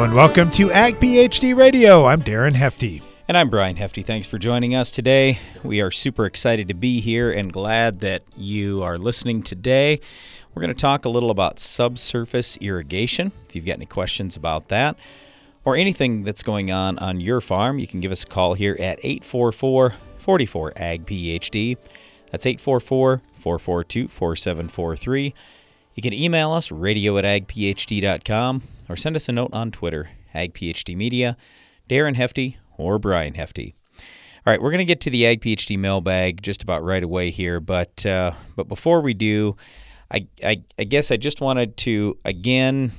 And welcome to Ag PhD Radio. I'm Darren Hefty. And I'm Brian Hefty. Thanks for joining us today. We are super excited to be here and glad that you are listening today. We're going to talk a little about subsurface irrigation. If you've got any questions about that or anything that's going on on your farm, you can give us a call here at 844 44 Ag PhD. That's 844 442 4743. You can email us radio at agphd.com or send us a note on Twitter, AgPhD Media, Darren Hefty, or Brian Hefty. All right, we're going to get to the Ag PhD mailbag just about right away here, but uh, but before we do, I, I I guess I just wanted to again,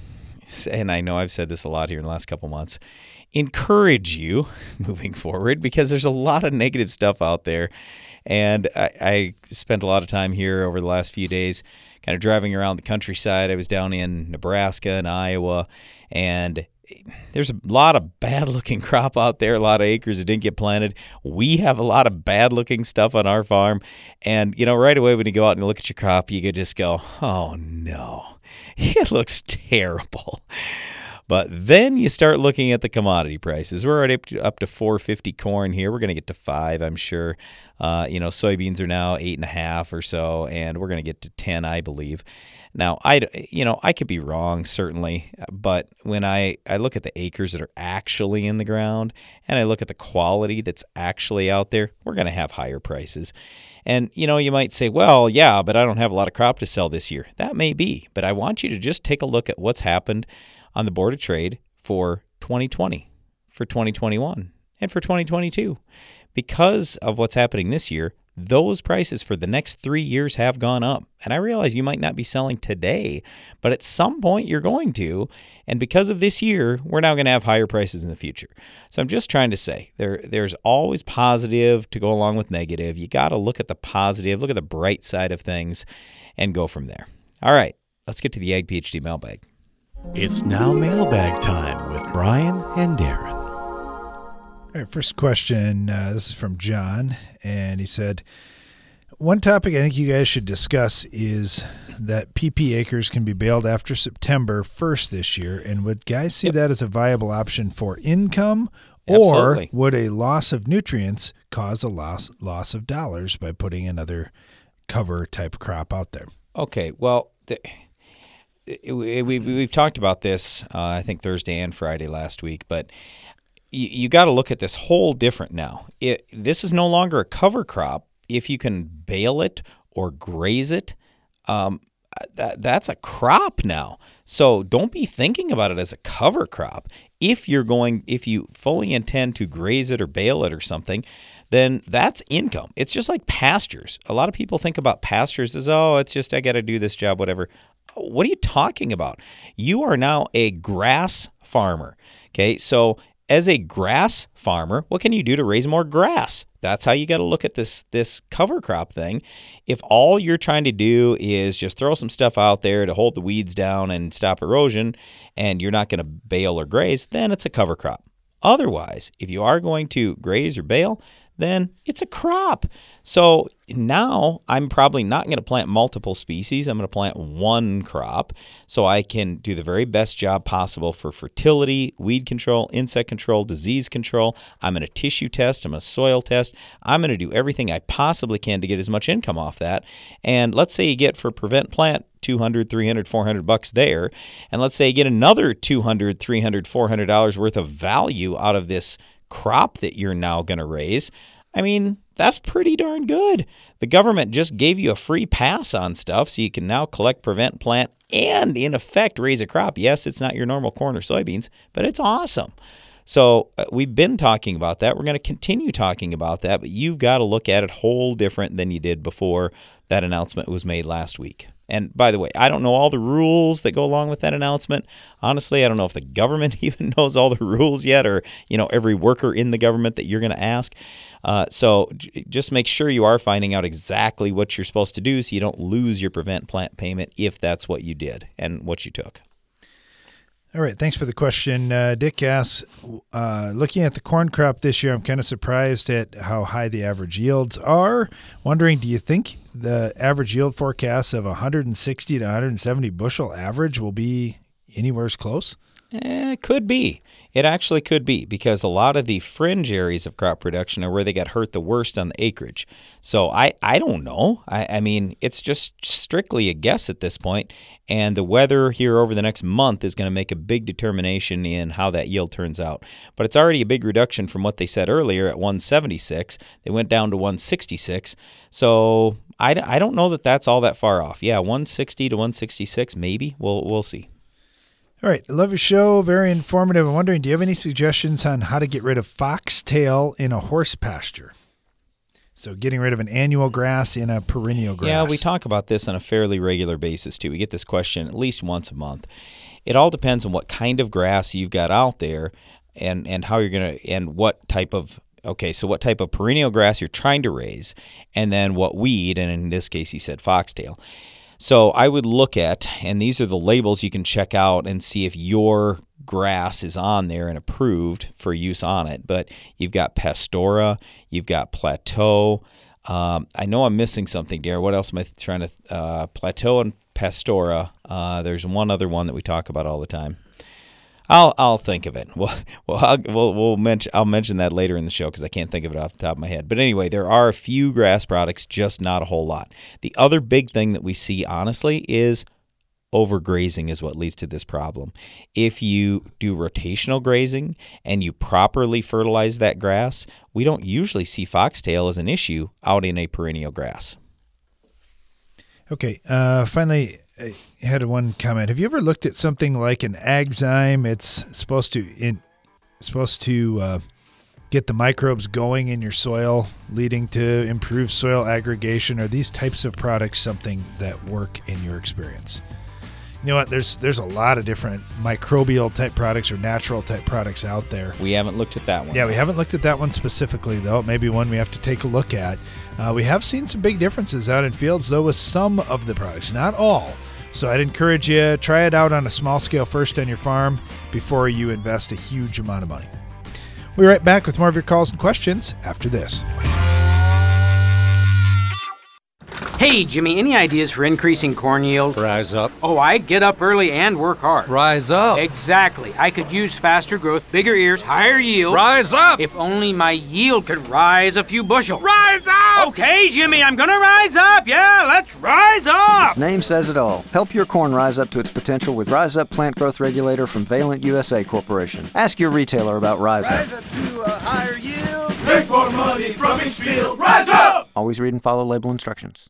and I know I've said this a lot here in the last couple months, encourage you moving forward because there's a lot of negative stuff out there, and I, I spent a lot of time here over the last few days, kind of driving around the countryside. I was down in Nebraska and Iowa, and there's a lot of bad looking crop out there, a lot of acres that didn't get planted. We have a lot of bad looking stuff on our farm. And, you know, right away when you go out and look at your crop, you could just go, oh no, it looks terrible. But then you start looking at the commodity prices. We're already up to, up to 450 corn here. We're going to get to five, I'm sure. Uh, you know, soybeans are now eight and a half or so, and we're going to get to 10, I believe. Now, I you know I could be wrong certainly, but when I I look at the acres that are actually in the ground and I look at the quality that's actually out there, we're going to have higher prices. And you know, you might say, "Well, yeah, but I don't have a lot of crop to sell this year." That may be, but I want you to just take a look at what's happened on the Board of Trade for 2020, for 2021, and for 2022. Because of what's happening this year, those prices for the next three years have gone up. And I realize you might not be selling today, but at some point you're going to. And because of this year, we're now going to have higher prices in the future. So I'm just trying to say there, there's always positive to go along with negative. You got to look at the positive, look at the bright side of things, and go from there. All right, let's get to the Ag PhD mailbag. It's now mailbag time with Brian and Darren. All right, first question. Uh, this is from John, and he said, One topic I think you guys should discuss is that PP acres can be baled after September 1st this year. And would guys see yep. that as a viable option for income, or would a loss of nutrients cause a loss, loss of dollars by putting another cover type crop out there? Okay, well, the, we, we, we've talked about this, uh, I think, Thursday and Friday last week, but you, you got to look at this whole different now. It, this is no longer a cover crop. If you can bale it or graze it, um, that, that's a crop now. So don't be thinking about it as a cover crop. If you're going, if you fully intend to graze it or bale it or something, then that's income. It's just like pastures. A lot of people think about pastures as, oh, it's just, I got to do this job, whatever. What are you talking about? You are now a grass farmer. Okay. So as a grass farmer, what can you do to raise more grass? That's how you got to look at this this cover crop thing. If all you're trying to do is just throw some stuff out there to hold the weeds down and stop erosion and you're not going to bale or graze, then it's a cover crop. Otherwise, if you are going to graze or bale, then it's a crop. So now I'm probably not going to plant multiple species. I'm going to plant one crop so I can do the very best job possible for fertility, weed control, insect control, disease control. I'm going to tissue test, I'm going to soil test. I'm going to do everything I possibly can to get as much income off that. And let's say you get for prevent plant 200 300 400 bucks there and let's say you get another 200 300 400 dollars worth of value out of this crop that you're now going to raise, I mean, that's pretty darn good. The government just gave you a free pass on stuff so you can now collect, prevent, plant, and in effect raise a crop. Yes, it's not your normal corn or soybeans, but it's awesome. So uh, we've been talking about that. We're going to continue talking about that, but you've got to look at it whole different than you did before that announcement was made last week. And by the way, I don't know all the rules that go along with that announcement. Honestly, I don't know if the government even knows all the rules yet, or you know every worker in the government that you're going to ask. Uh, so j- just make sure you are finding out exactly what you're supposed to do, so you don't lose your prevent plant payment if that's what you did and what you took. All right, thanks for the question. Uh, Dick asks, uh, looking at the corn crop this year, I'm kind of surprised at how high the average yields are. Wondering, do you think the average yield forecast of 160 to 170 bushel average will be anywhere close? Eh, could be. It actually could be because a lot of the fringe areas of crop production are where they got hurt the worst on the acreage. So I, I don't know. I, I mean, it's just strictly a guess at this point, and the weather here over the next month is going to make a big determination in how that yield turns out. But it's already a big reduction from what they said earlier at 176. They went down to 166. So I, I don't know that that's all that far off. Yeah, 160 to 166, maybe. We'll, we'll see. All right. I love your show. Very informative. I'm wondering, do you have any suggestions on how to get rid of foxtail in a horse pasture? So, getting rid of an annual grass in a perennial grass. Yeah, we talk about this on a fairly regular basis too. We get this question at least once a month. It all depends on what kind of grass you've got out there and, and how you're going to, and what type of Okay, so what type of perennial grass you're trying to raise, and then what weed, and in this case, he said foxtail. So I would look at, and these are the labels you can check out and see if your grass is on there and approved for use on it. But you've got Pastora, you've got Plateau. Um, I know I'm missing something, Darren. What else am I trying to? Uh, Plateau and Pastora. Uh, there's one other one that we talk about all the time. I'll I'll think of it. Well, well, I'll, we'll, we'll mention I'll mention that later in the show because I can't think of it off the top of my head. But anyway, there are a few grass products, just not a whole lot. The other big thing that we see, honestly, is overgrazing is what leads to this problem. If you do rotational grazing and you properly fertilize that grass, we don't usually see foxtail as an issue out in a perennial grass. Okay. Uh, finally, I had one comment. Have you ever looked at something like an Agzyme? It's supposed to in supposed to uh, get the microbes going in your soil, leading to improved soil aggregation. Are these types of products something that work in your experience? You know what? There's there's a lot of different microbial type products or natural type products out there. We haven't looked at that one. Yeah, we haven't looked at that one specifically though. Maybe one we have to take a look at. Uh, we have seen some big differences out in fields though with some of the products, not all. So I'd encourage you try it out on a small scale first on your farm before you invest a huge amount of money. We'll be right back with more of your calls and questions after this. Hey, Jimmy, any ideas for increasing corn yield? Rise up. Oh, I get up early and work hard. Rise up. Exactly. I could use faster growth, bigger ears, higher yield. Rise up. If only my yield could rise a few bushel. Rise up. Okay, Jimmy, I'm gonna rise up. Yeah, let's rise up. Its name says it all. Help your corn rise up to its potential with Rise Up Plant Growth Regulator from Valent USA Corporation. Ask your retailer about Rise, Rise Up. up to a higher yield. Make more money from each field. Rise up! Always read and follow label instructions.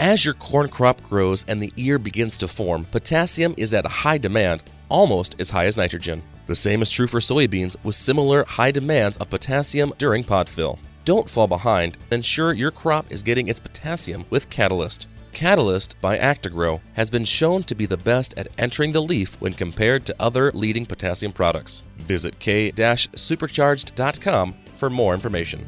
As your corn crop grows and the ear begins to form, potassium is at a high demand, almost as high as nitrogen. The same is true for soybeans with similar high demands of potassium during pod fill. Don't fall behind. Ensure your crop is getting its potassium with Catalyst. Catalyst by Actagro has been shown to be the best at entering the leaf when compared to other leading potassium products. Visit k-supercharged.com for more information.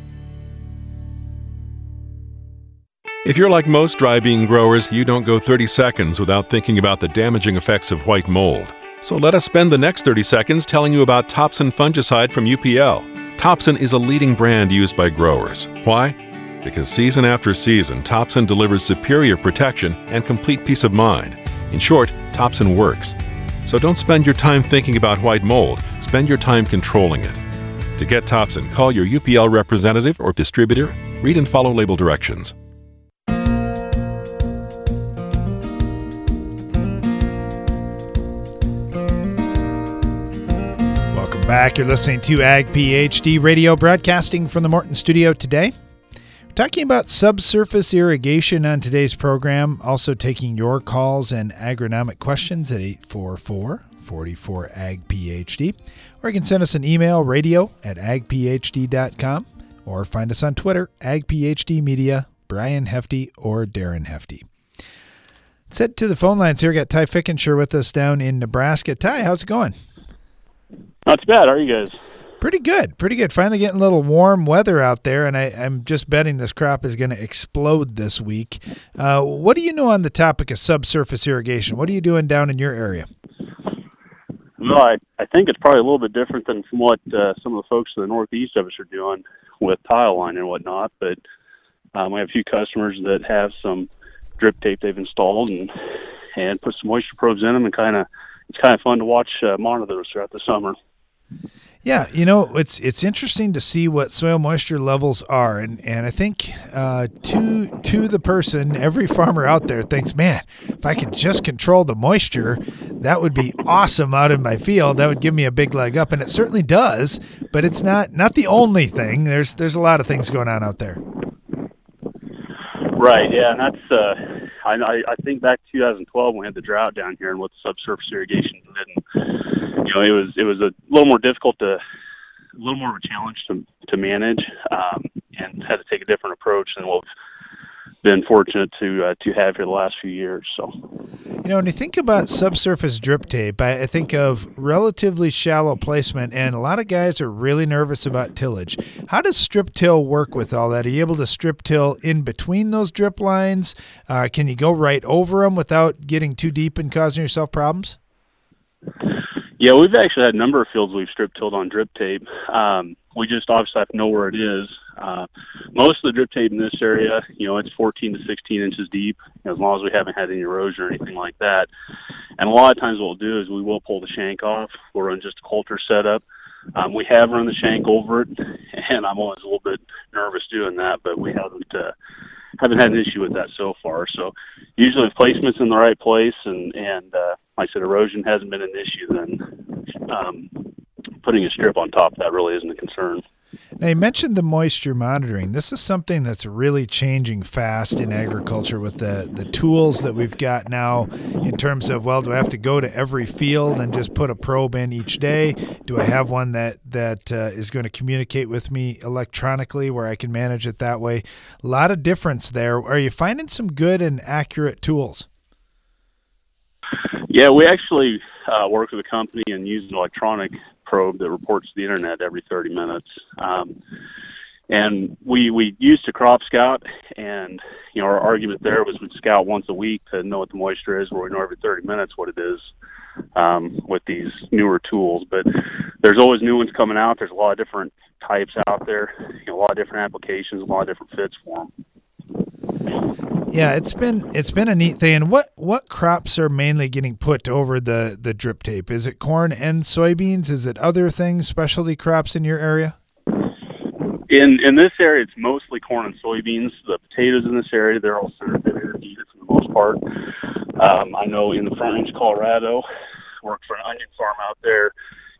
If you're like most dry bean growers, you don't go 30 seconds without thinking about the damaging effects of white mold. So let us spend the next 30 seconds telling you about Topsin fungicide from UPL. Topsin is a leading brand used by growers. Why? Because season after season, Topsin delivers superior protection and complete peace of mind. In short, Topsin works. So don't spend your time thinking about white mold, spend your time controlling it. To get Topsin, call your UPL representative or distributor, read and follow label directions. Back. You're listening to Ag PhD radio broadcasting from the Morton studio today. We're talking about subsurface irrigation on today's program, also taking your calls and agronomic questions at 844 44 Ag PhD. Or you can send us an email, radio at agphd.com, or find us on Twitter, Ag PhD Media, Brian Hefty or Darren Hefty. Head to the phone lines here. We got Ty Fickenshire with us down in Nebraska. Ty, how's it going? Not too bad. How are you guys? Pretty good. Pretty good. Finally getting a little warm weather out there, and I, am just betting this crop is going to explode this week. Uh, what do you know on the topic of subsurface irrigation? What are you doing down in your area? Well, I, I think it's probably a little bit different than from what uh, some of the folks in the northeast of us are doing with tile line and whatnot. But um, we have a few customers that have some drip tape they've installed and and put some moisture probes in them, and kind of it's kind of fun to watch uh, monitor those throughout the summer. Yeah, you know, it's it's interesting to see what soil moisture levels are, and and I think uh, to to the person, every farmer out there thinks, man, if I could just control the moisture, that would be awesome out in my field. That would give me a big leg up, and it certainly does. But it's not not the only thing. There's there's a lot of things going on out there. Right. Yeah, and that's uh, I I think back to 2012 when we had the drought down here and what subsurface irrigation did. And, you know, it was it was a little more difficult to, a little more of a challenge to to manage, um, and had to take a different approach than what been fortunate to uh, to have here the last few years. So, you know, when you think about subsurface drip tape, I, think of relatively shallow placement, and a lot of guys are really nervous about tillage. How does strip till work with all that? Are you able to strip till in between those drip lines? Uh, can you go right over them without getting too deep and causing yourself problems? Yeah, we've actually had a number of fields we've strip tilled on drip tape. Um, we just obviously have to know where it is. Uh, most of the drip tape in this area, you know, it's 14 to 16 inches deep, as long as we haven't had any erosion or anything like that. And a lot of times, what we'll do is we will pull the shank off. We'll run just a coulter setup. Um, we have run the shank over it, and I'm always a little bit nervous doing that, but we haven't uh, haven't had an issue with that so far. So usually, if placement's in the right place and and uh, like I said, erosion hasn't been an issue, then um, putting a strip on top of that really isn't a concern. Now, you mentioned the moisture monitoring. This is something that's really changing fast in agriculture with the, the tools that we've got now in terms of, well, do I have to go to every field and just put a probe in each day? Do I have one that, that uh, is going to communicate with me electronically where I can manage it that way? A lot of difference there. Are you finding some good and accurate tools? Yeah, we actually uh, work with a company and use an electronic probe that reports to the internet every 30 minutes. Um, and we we used to crop scout, and you know our argument there was we'd scout once a week to know what the moisture is, where we know every 30 minutes what it is um, with these newer tools. But there's always new ones coming out. There's a lot of different types out there, you know, a lot of different applications, a lot of different fits for them. Yeah, it's been it's been a neat thing. And what what crops are mainly getting put over the the drip tape? Is it corn and soybeans? Is it other things, specialty crops in your area? In in this area, it's mostly corn and soybeans. The potatoes in this area, they're all pit irrigated for the most part. Um, I know in the Front Range, Colorado, work for an onion farm out there,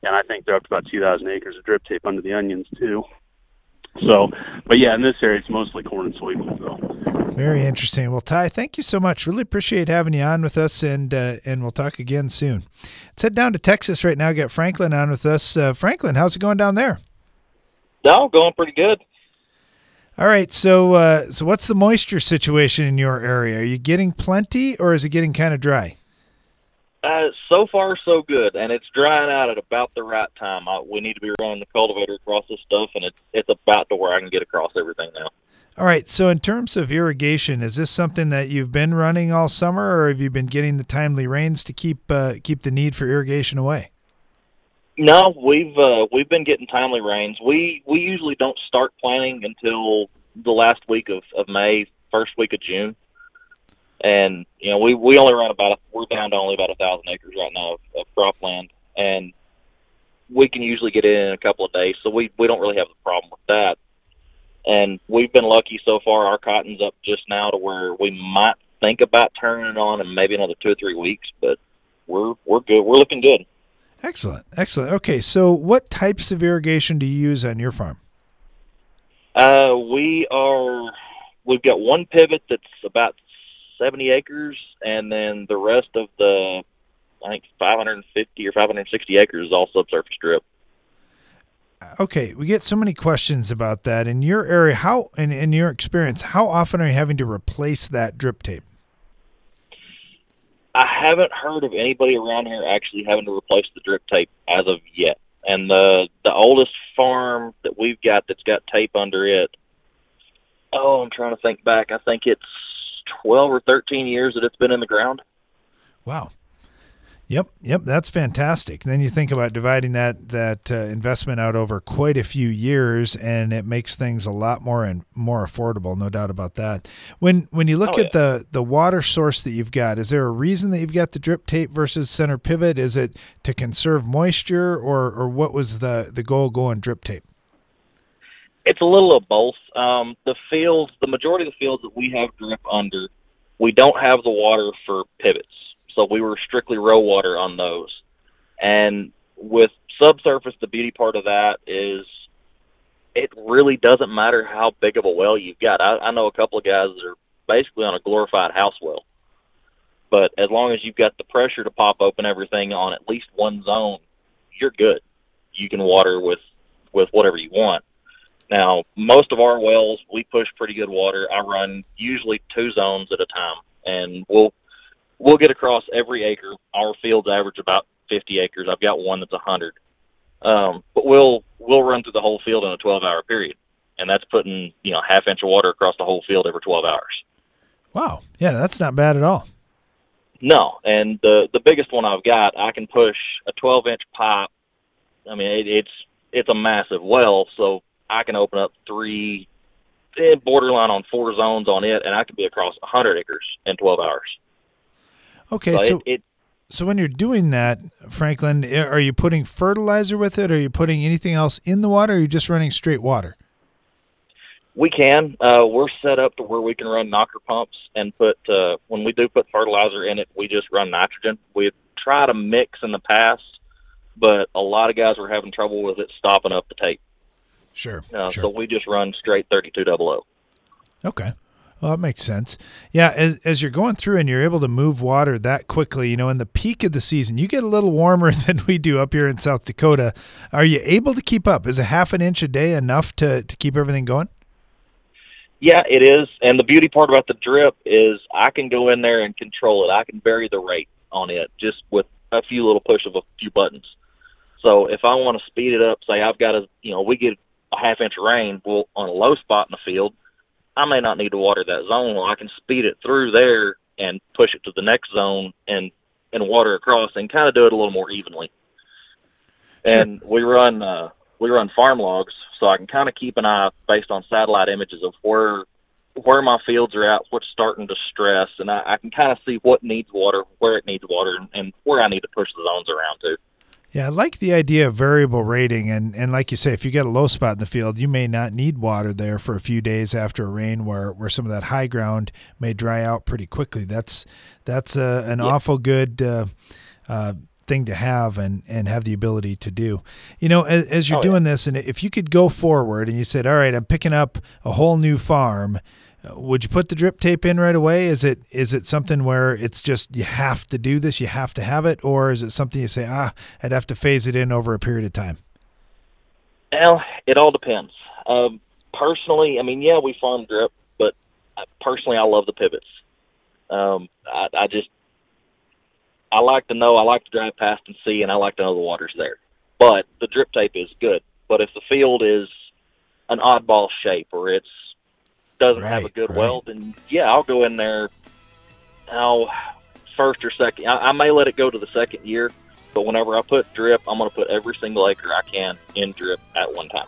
and I think they're up to about 2,000 acres of drip tape under the onions too. So, but yeah, in this area, it's mostly corn and soybeans though. Very interesting. Well, Ty, thank you so much. Really appreciate having you on with us, and uh, and we'll talk again soon. Let's head down to Texas right now. Get Franklin on with us. Uh, Franklin, how's it going down there? No, going pretty good. All right. So, uh, so what's the moisture situation in your area? Are you getting plenty, or is it getting kind of dry? Uh, so far, so good, and it's drying out at about the right time. I, we need to be running the cultivator across this stuff, and it's it's about to where I can get across everything now. All right. So, in terms of irrigation, is this something that you've been running all summer, or have you been getting the timely rains to keep uh, keep the need for irrigation away? No, we've uh, we've been getting timely rains. We we usually don't start planting until the last week of, of May, first week of June and you know we we only run about a, we're down to only about a thousand acres right now of, of cropland, and we can usually get it in a couple of days, so we we don't really have a problem with that. And we've been lucky so far. Our cotton's up just now to where we might think about turning it on in maybe another two or three weeks, but we're we're good. We're looking good. Excellent, excellent. Okay, so what types of irrigation do you use on your farm? Uh, we are we've got one pivot that's about 70 acres, and then the rest of the, I think 550 or 560 acres is all subsurface drip. Okay, we get so many questions about that. In your area, how, in, in your experience, how often are you having to replace that drip tape? I haven't heard of anybody around here actually having to replace the drip tape as of yet. And the the oldest farm that we've got that's got tape under it, oh, I'm trying to think back. I think it's 12 or 13 years that it's been in the ground. Wow. Yep, yep, that's fantastic. And then you think about dividing that that uh, investment out over quite a few years, and it makes things a lot more and more affordable, no doubt about that. When when you look Oh, at the the water source that you've got, is there a reason that you've got the drip tape versus center pivot? Is it to conserve moisture, or or what was the the goal going drip tape? It's a little of both. Um, the fields, the majority of the fields that we have drip under, we don't have the water for pivots, so we were strictly row water on those. And with subsurface, the beauty part of that is it really doesn't matter how big of a well you've got. I, I know a couple of guys that are basically on a glorified house well, but as long as you've got the pressure to pop open everything on at least one zone, you're good. You can water with with whatever you want. Now, most of our wells, we push pretty good water. I run usually two zones at a time, and we'll we'll get across every acre. Our fields average about 50 acres. I've got one that's a 100. Um, but we'll we'll run through the whole field in a 12-hour period, and that's putting you know half inch of water across the whole field every 12 hours. Wow, yeah, that's not bad at all. No, and the the biggest one I've got, I can push a 12 inch pipe. I mean, it, it's it's a massive well, so I can open up three, eh, borderline on four zones on it, and I can be across 100 acres in 12 hours. Okay, So so it- it- so when you're doing that, Franklin, are you putting fertilizer with it? Are you putting anything else in the water? Or are you just running straight water? We can. Uh, we're set up to where we can run knocker pumps and put. Uh, when we do put fertilizer in it, we just run nitrogen. We try to mix in the past, but a lot of guys were having trouble with it stopping up the tape. Sure. Uh, sure. So we just run straight thirty-two double O. Okay. Well, that makes sense. Yeah, as as you're going through and you're able to move water that quickly, you know, in the peak of the season, you get a little warmer than we do up here in South Dakota. Are you able to keep up? Is a half an inch a day enough to to keep everything going? Yeah, it is. And the beauty part about the drip is I can go in there and control it. I can vary the rate on it just with a few little push of a few buttons. So if I want to speed it up, say I've got a, you know, we get a half inch of rain, well, on a low spot in the field, I may not need to water that zone. Well, I can speed it through there and push it to the next zone and and water across and kind of do it a little more evenly. And we run uh, we run FarmLogs, so I can kind of keep an eye based on satellite images of where where my fields are at, what's starting to stress, and I, I can kind of see what needs water, where it needs water, and, and where I need to push the zones around to. Yeah, I like the idea of variable rating, and and like you say, if you get a low spot in the field, you may not need water there for a few days after a rain, where where some of that high ground may dry out pretty quickly. That's that's a, an awful good uh, uh, thing to have and and have the ability to do. You know, as, as you're Oh, yeah. doing this, and if you could go forward and you said, "All right, I'm picking up a whole new farm," would you put the drip tape in right away? Is it is it something where it's just you have to do this, you have to have it, or is it something you say, "Ah, I'd have to phase it in over a period of time"? Well, it all depends. Um, personally, I mean, yeah, we farm drip, but personally, I love the pivots. Um, I, I just, I like to know, I like to drive past and see, and I like to know the water's there. But the drip tape is good. But if the field is an oddball shape or it's doesn't have a good right. well, then yeah, I'll go in there. I'll first or second. I, I may let it go to the second year, but whenever I put drip, I'm going to put every single acre I can in drip at one time.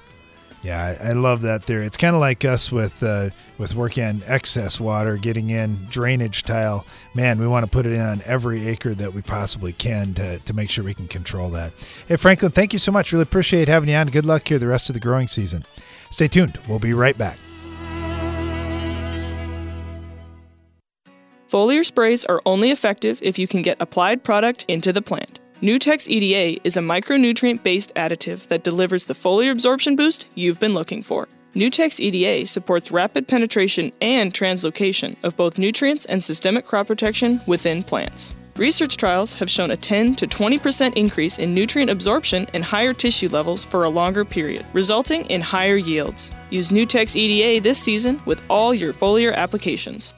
Yeah, I, I love that theory. It's kind of like us with uh, with working on excess water, getting in drainage tile. Man, we want to put it in on every acre that we possibly can to, to make sure we can control that. Hey, Franklin, thank you so much. Really appreciate having you on. Good luck here the rest of the growing season. Stay tuned. We'll be right back. Foliar sprays are only effective if you can get applied product into the plant. Nutex EDA is a micronutrient based additive that delivers the foliar absorption boost you've been looking for. Nutex EDA supports rapid penetration and translocation of both nutrients and systemic crop protection within plants. Research trials have shown a 10 to 20% increase in nutrient absorption and higher tissue levels for a longer period, resulting in higher yields. Use Nutex EDA this season with all your foliar applications.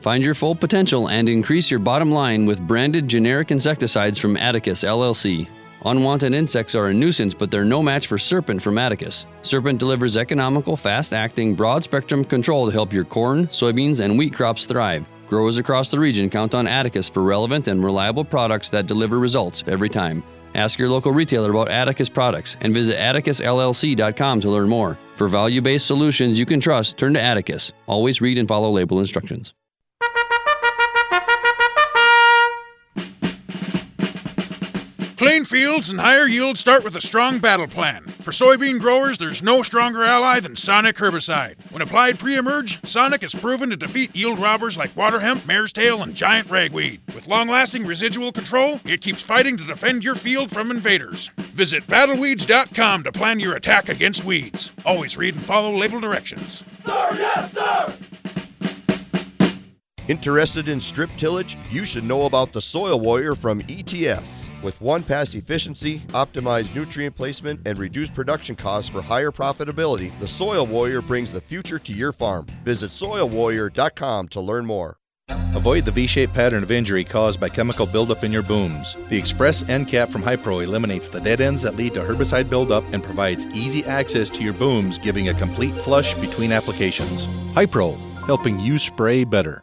Find your full potential and increase your bottom line with branded generic insecticides from Atticus LLC. Unwanted insects are a nuisance, but they're no match for Serpent from Atticus. Serpent delivers economical, fast acting, broad spectrum control to help your corn, soybeans, and wheat crops thrive. Growers across the region count on Atticus for relevant and reliable products that deliver results every time. Ask your local retailer about Atticus products and visit atticusllc.com to learn more. For value based solutions you can trust, turn to Atticus. Always read and follow label instructions. Clean fields and higher yields start with a strong battle plan. For soybean growers, there's no stronger ally than Sonic herbicide. When applied pre-emerge, Sonic is proven to defeat yield robbers like water hemp, mare's tail, and giant ragweed. With long-lasting residual control, it keeps fighting to defend your field from invaders. Visit battleweeds.com to plan your attack against weeds. Always read and follow label directions. Sir, yes, sir! Interested in strip tillage? You should know about the Soil Warrior from ETS. With one pass efficiency, optimized nutrient placement, and reduced production costs for higher profitability, the Soil Warrior brings the future to your farm. Visit soilwarrior.com to learn more. Avoid the V-shaped pattern of injury caused by chemical buildup in your booms. The Express End Cap from Hypro eliminates the dead ends that lead to herbicide buildup and provides easy access to your booms, giving a complete flush between applications. Hypro, helping you spray better.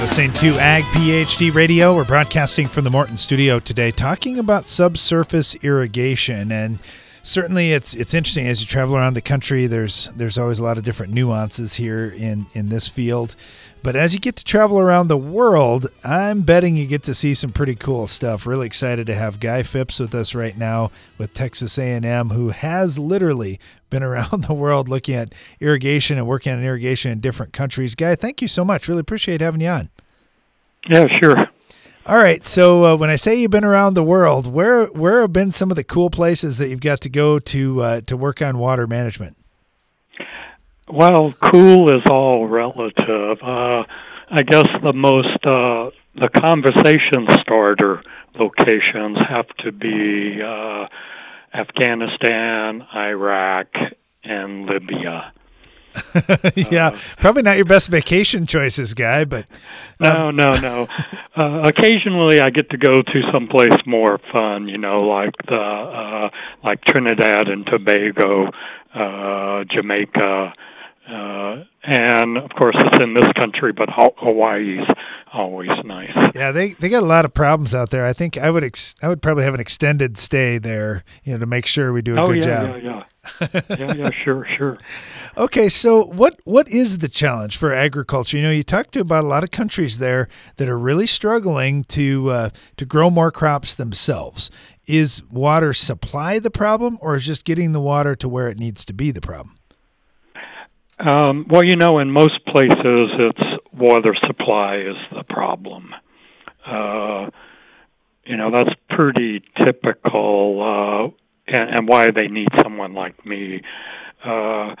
Listening to Ag PhD Radio. We're broadcasting from the Morton studio today, talking about subsurface irrigation. And certainly it's it's interesting as you travel around the country, there's there's always a lot of different nuances here in, in this field. But as you get to travel around the world, I'm betting you get to see some pretty cool stuff. Really excited to have Guy Fipps with us right now with Texas A&M, who has literally been around the world looking at irrigation and working on irrigation in different countries. Guy, thank you so much. Really appreciate having you on. Yeah, sure. All right. So uh, when I say you've been around the world, where where have been some of the cool places that you've got to go to uh, to work on water management? Well, cool is all relative. Uh, I guess the most uh, the conversation starter locations have to be uh, Afghanistan, Iraq, and Libya. yeah, uh, probably not your best vacation choices, guy, but um. no, no, no. uh, occasionally, I get to go to someplace more fun, you know, like the uh, like Trinidad and Tobago, uh, Jamaica, uh, and of course it's in this country, but Hawaii's always nice. Yeah, they they got a lot of problems out there. I think I would ex- I would probably have an extended stay there, you know, to make sure we do a oh, good yeah, job. Yeah, yeah. yeah, yeah, sure, sure. Okay, so what what is the challenge for agriculture? You know, you talked to about a lot of countries there that are really struggling to uh, to grow more crops themselves. Is water supply the problem, or is just getting the water to where it needs to be the problem? Um, well, you know, in most places, it's water supply is the problem. Uh, you know, that's pretty typical, uh, and, and why they need someone like me. Uh,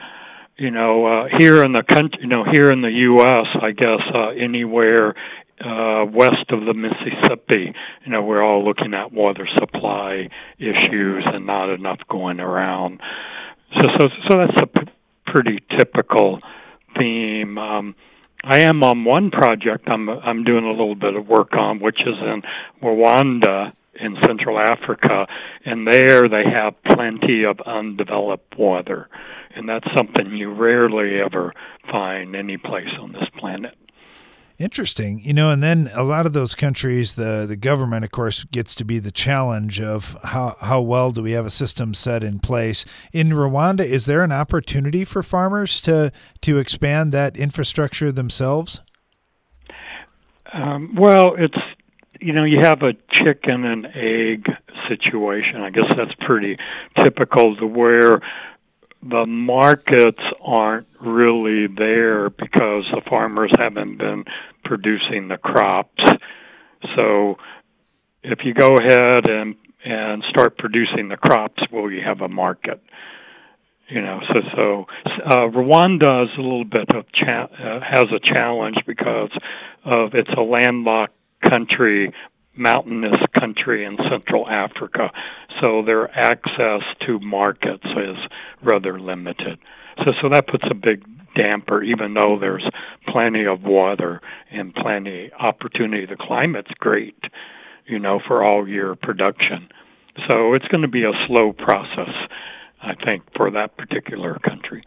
you know, uh, here in the country, you know, here in the U.S., I guess uh, anywhere uh, west of the Mississippi, you know, we're all looking at water supply issues and not enough going around. So, so, so that's a pretty typical theme. Um, I am on one project I'm I'm doing a little bit of work on, which is in Rwanda, in Central Africa, and there they have plenty of undeveloped water, and that's something you rarely ever find any place on this planet. Interesting, you know, and then a lot of those countries, the the government, of course, gets to be the challenge of how how well do we have a system set in place. In Rwanda, is there an opportunity for farmers to to expand that infrastructure themselves? Um, well, it's you know you have a chicken and egg situation. I guess that's pretty typical to where the markets aren't really there because the farmers haven't been producing the crops. So if you go ahead and and start producing the crops, will you have a market? You know, so so uh, Rwanda is a little bit of cha- uh, has a challenge because of it's a landlocked country mountainous country in Central Africa, so their access to markets is rather limited. So, so that puts a big damper, even though there's plenty of water and plenty opportunity. The climate's great, you know, for all year production. So it's going to be a slow process, I think, for that particular country.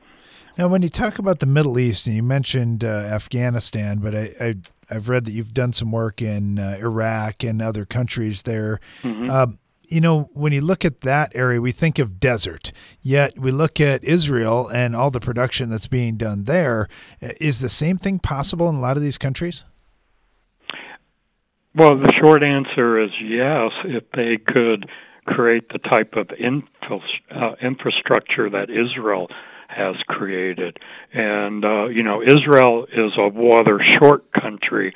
Now, when you talk about the Middle East, and you mentioned uh, Afghanistan, but I, I I've read that you've done some work in uh, Iraq and other countries there. Mm-hmm. Um, you know, when you look at that area, we think of desert. Yet we look at Israel and all the production that's being done there. Is the same thing possible in a lot of these countries? Well, the short answer is yes. If they could create the type of infra- uh, infrastructure that Israel has created. And, uh, you know, Israel is a water short country,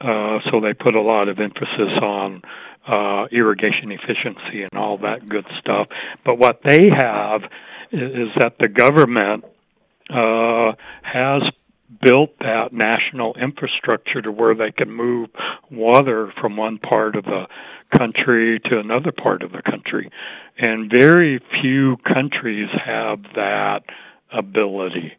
uh, so they put a lot of emphasis on uh, irrigation efficiency and all that good stuff. But what they have is, that the government uh, has built that national infrastructure to where they can move water from one part of the country to another part of the country. And very few countries have that ability,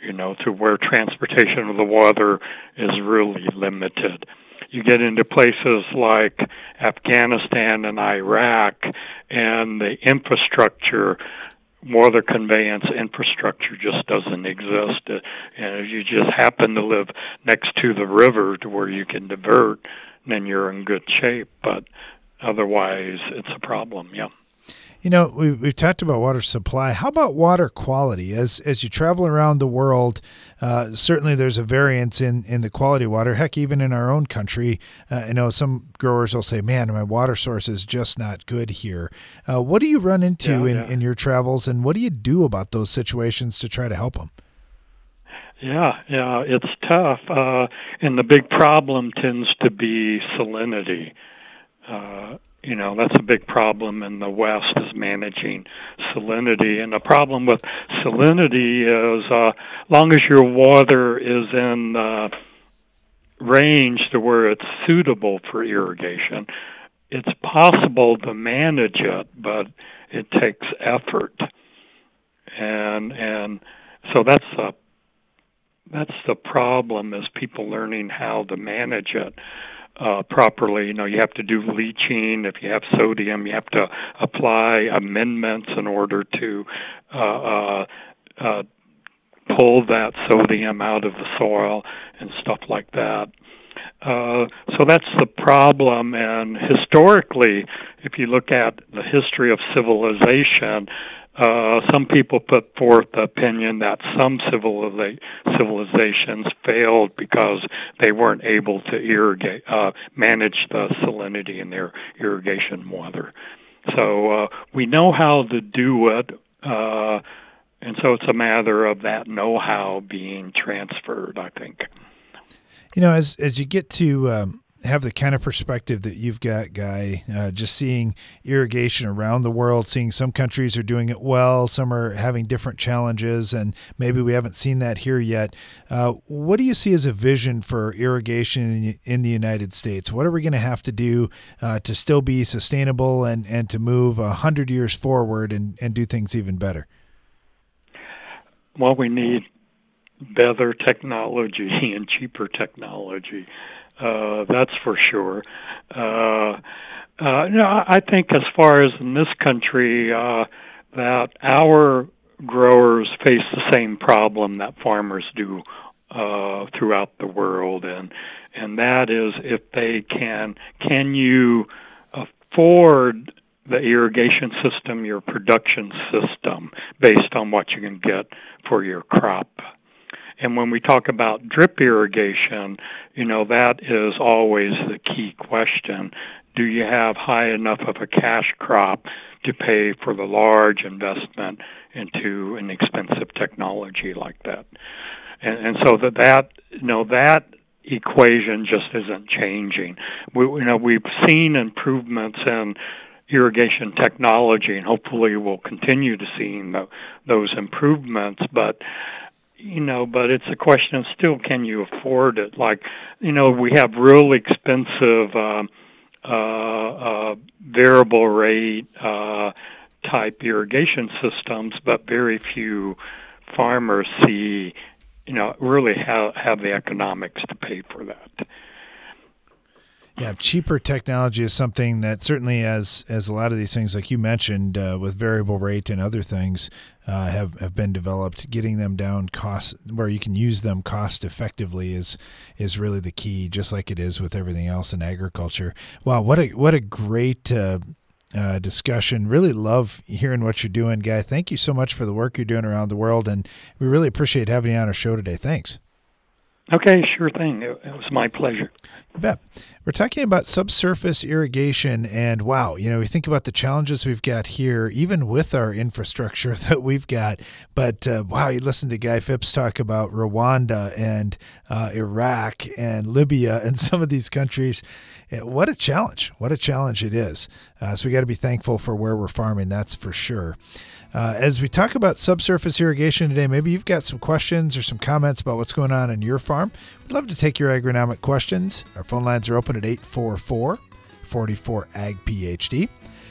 you know, to where transportation of the water is really limited. You get into places like Afghanistan and Iraq, and the infrastructure, water conveyance infrastructure just doesn't exist. And if you just happen to live next to the river to where you can divert, then you're in good shape. But otherwise, it's a problem, yeah. You know, we've, we've talked about water supply. How about water quality? As as you travel around the world, uh, certainly there's a variance in, in the quality of water. Heck, even in our own country, uh, I know some growers will say, "Man, my water source is just not good here." Uh, what do you run into yeah, in, yeah. in your travels, and what do you do about those situations to try to help them? Yeah, yeah, it's tough, uh, and the big problem tends to be salinity. Uh, you know that's a big problem in the west is managing salinity. And the problem with salinity is uh long as your water is in uh range to where it's suitable for irrigation it's possible to manage it but it takes effort. And and so that's the that's the problem is people learning how to manage it uh, properly. You know, you have to do leaching. If you have sodium, you have to apply amendments in order to uh, uh, uh, pull that sodium out of the soil and stuff like that. Uh, so that's the problem. And historically, if you look at the history of civilization, uh, some people put forth the opinion that some civiliza- civilizations failed because they weren't able to irrigate, uh, manage the salinity in their irrigation water. So uh, we know how to do it, uh, and so it's a matter of that know-how being transferred. I think. You know, as as you get to um, have the kind of perspective that you've got, Guy. Uh, just seeing irrigation around the world, seeing some countries are doing it well, some are having different challenges, and maybe we haven't seen that here yet. Uh, what do you see as a vision for irrigation in, the United States? What are we going to have to do uh, to still be sustainable and, and to move a hundred years forward and, and do things even better? Well, we need better technology and cheaper technology Uh, that's for sure. Uh, uh, no, I think as far as in this country, uh, that our growers face the same problem that farmers do uh, throughout the world, and and that is if they can can you afford the irrigation system, your production system, based on what you can get for your crop. And when we talk about drip irrigation, you know, that is always the key question. Do you have high enough of a cash crop to pay for the large investment into an expensive technology like that? And, and so that, that, you know, that equation just isn't changing. We, you know, we've seen improvements in irrigation technology, and hopefully we'll continue to see those improvements. But you know, but it's a question of still can you afford it? Like, you know, we have real expensive uh, uh, uh, variable rate uh, type irrigation systems, but very few farmers see, you know, really have have the economics to pay for that. Yeah, cheaper technology is something that certainly, as as a lot of these things, like you mentioned, uh, with variable rate and other things, uh, have have been developed. Getting them down cost where you can use them cost effectively is is really the key. Just like it is with everything else in agriculture. Wow, what a what a great. Uh, uh, discussion. Really love hearing what you're doing, Guy. Thank you so much for the work you're doing around the world, and we really appreciate having you on our show today. Thanks. Okay, sure thing. It, was my pleasure. You bet. We're talking about subsurface irrigation, and wow, you know, we think about the challenges we've got here, even with our infrastructure that we've got. But uh, wow, you listen to Guy Fipps talk about Rwanda and uh, Iraq and Libya and some of these countries. What a challenge! What a challenge it is. Uh, so we got to be thankful for where we're farming, that's for sure. Uh, as we talk about subsurface irrigation today, maybe you've got some questions or some comments about what's going on in your farm. We'd love to take your agronomic questions. Our phone lines are open at 844 44 Ag PhD. You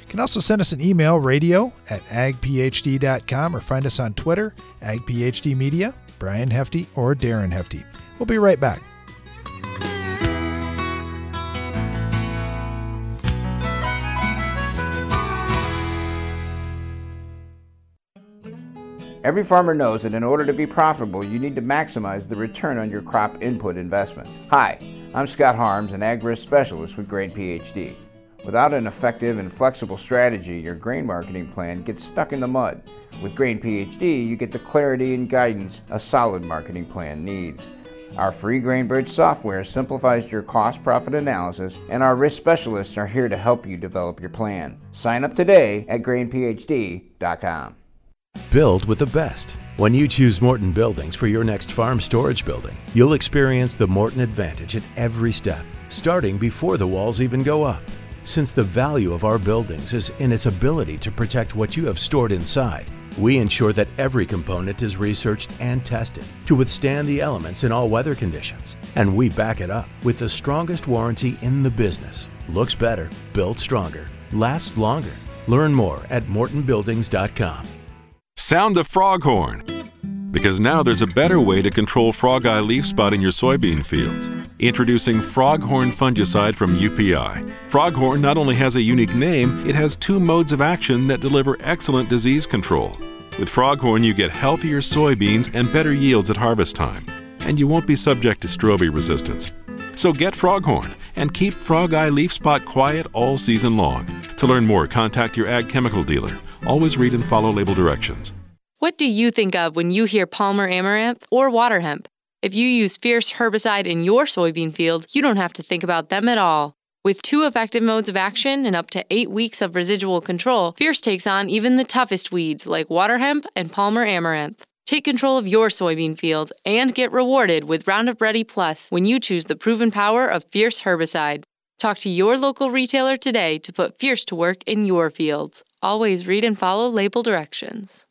can also send us an email, radio at agphd.com, or find us on Twitter, AgPhD Media, Brian Hefty, or Darren Hefty. We'll be right back. Every farmer knows that in order to be profitable, you need to maximize the return on your crop input investments. Hi, I'm Scott Harms, an ag risk specialist with Grain PhD. Without an effective and flexible strategy, your grain marketing plan gets stuck in the mud. With Grain PhD, you get the clarity and guidance a solid marketing plan needs. Our free GrainBridge software simplifies your cost profit analysis, and our risk specialists are here to help you develop your plan. Sign up today at grainphd.com. Build with the best. When you choose Morton Buildings for your next farm storage building, you'll experience the Morton advantage at every step, starting before the walls even go up. Since the value of our buildings is in its ability to protect what you have stored inside, we ensure that every component is researched and tested to withstand the elements in all weather conditions. And we back it up with the strongest warranty in the business. Looks better, built stronger, lasts longer. Learn more at mortonbuildings.com. Sound the froghorn! Because now there's a better way to control frog eye leaf spot in your soybean fields. Introducing Froghorn fungicide from UPI. Froghorn not only has a unique name, it has two modes of action that deliver excellent disease control. With Froghorn, you get healthier soybeans and better yields at harvest time, and you won't be subject to strobe resistance. So get Froghorn and keep frog eye leaf spot quiet all season long. To learn more, contact your ag chemical dealer. Always read and follow label directions. What do you think of when you hear Palmer Amaranth or water hemp? If you use Fierce herbicide in your soybean field, you don't have to think about them at all. With two effective modes of action and up to eight weeks of residual control, Fierce takes on even the toughest weeds like water hemp and Palmer Amaranth. Take control of your soybean field and get rewarded with Roundup Ready Plus when you choose the proven power of Fierce herbicide. Talk to your local retailer today to put Fierce to work in your fields. Always read and follow label directions.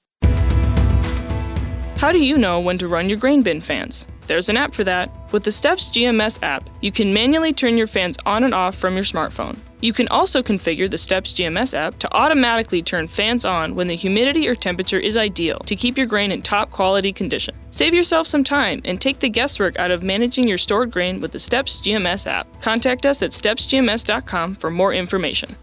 How do you know when to run your grain bin fans? There's an app for that. With the STEPS GMS app, you can manually turn your fans on and off from your smartphone. You can also configure the STEPS GMS app to automatically turn fans on when the humidity or temperature is ideal to keep your grain in top quality condition. Save yourself some time and take the guesswork out of managing your stored grain with the STEPS GMS app. Contact us at stepsgms.com for more information.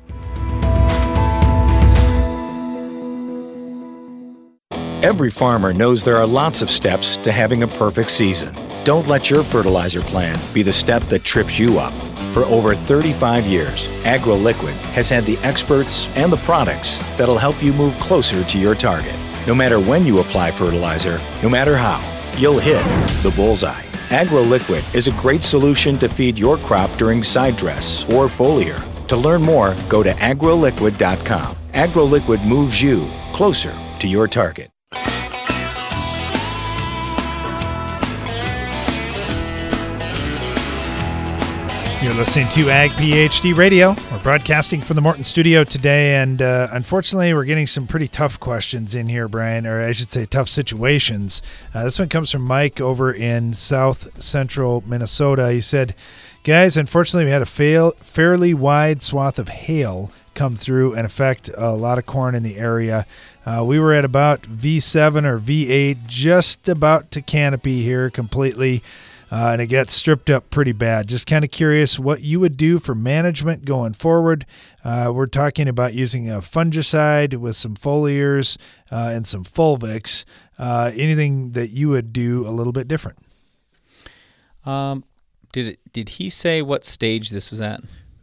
Every farmer knows there are lots of steps to having a perfect season. Don't let your fertilizer plan be the step that trips you up. For over 35 years, AgroLiquid has had the experts and the products that'll help you move closer to your target. No matter when you apply fertilizer, no matter how, you'll hit the bullseye. AgroLiquid is a great solution to feed your crop during side dress or foliar. To learn more, go to agroliquid.com. AgroLiquid moves you closer to your target. You're listening to Ag PhD Radio. We're broadcasting from the Morton studio today, and uh, unfortunately, we're getting some pretty tough questions in here, Brian, or I should say, tough situations. Uh, this one comes from Mike over in South Central Minnesota. He said, "Guys, unfortunately, we had a fail, fairly wide swath of hail come through and affect a lot of corn in the area. Uh, we were at about V7 or V8, just about to canopy here completely." Uh, and it got stripped up pretty bad. Just kind of curious what you would do for management going forward. Uh, we're talking about using a fungicide with some foliars uh, and some fulvics. Uh, anything that you would do a little bit different? Um, did it, did he say what stage this was at?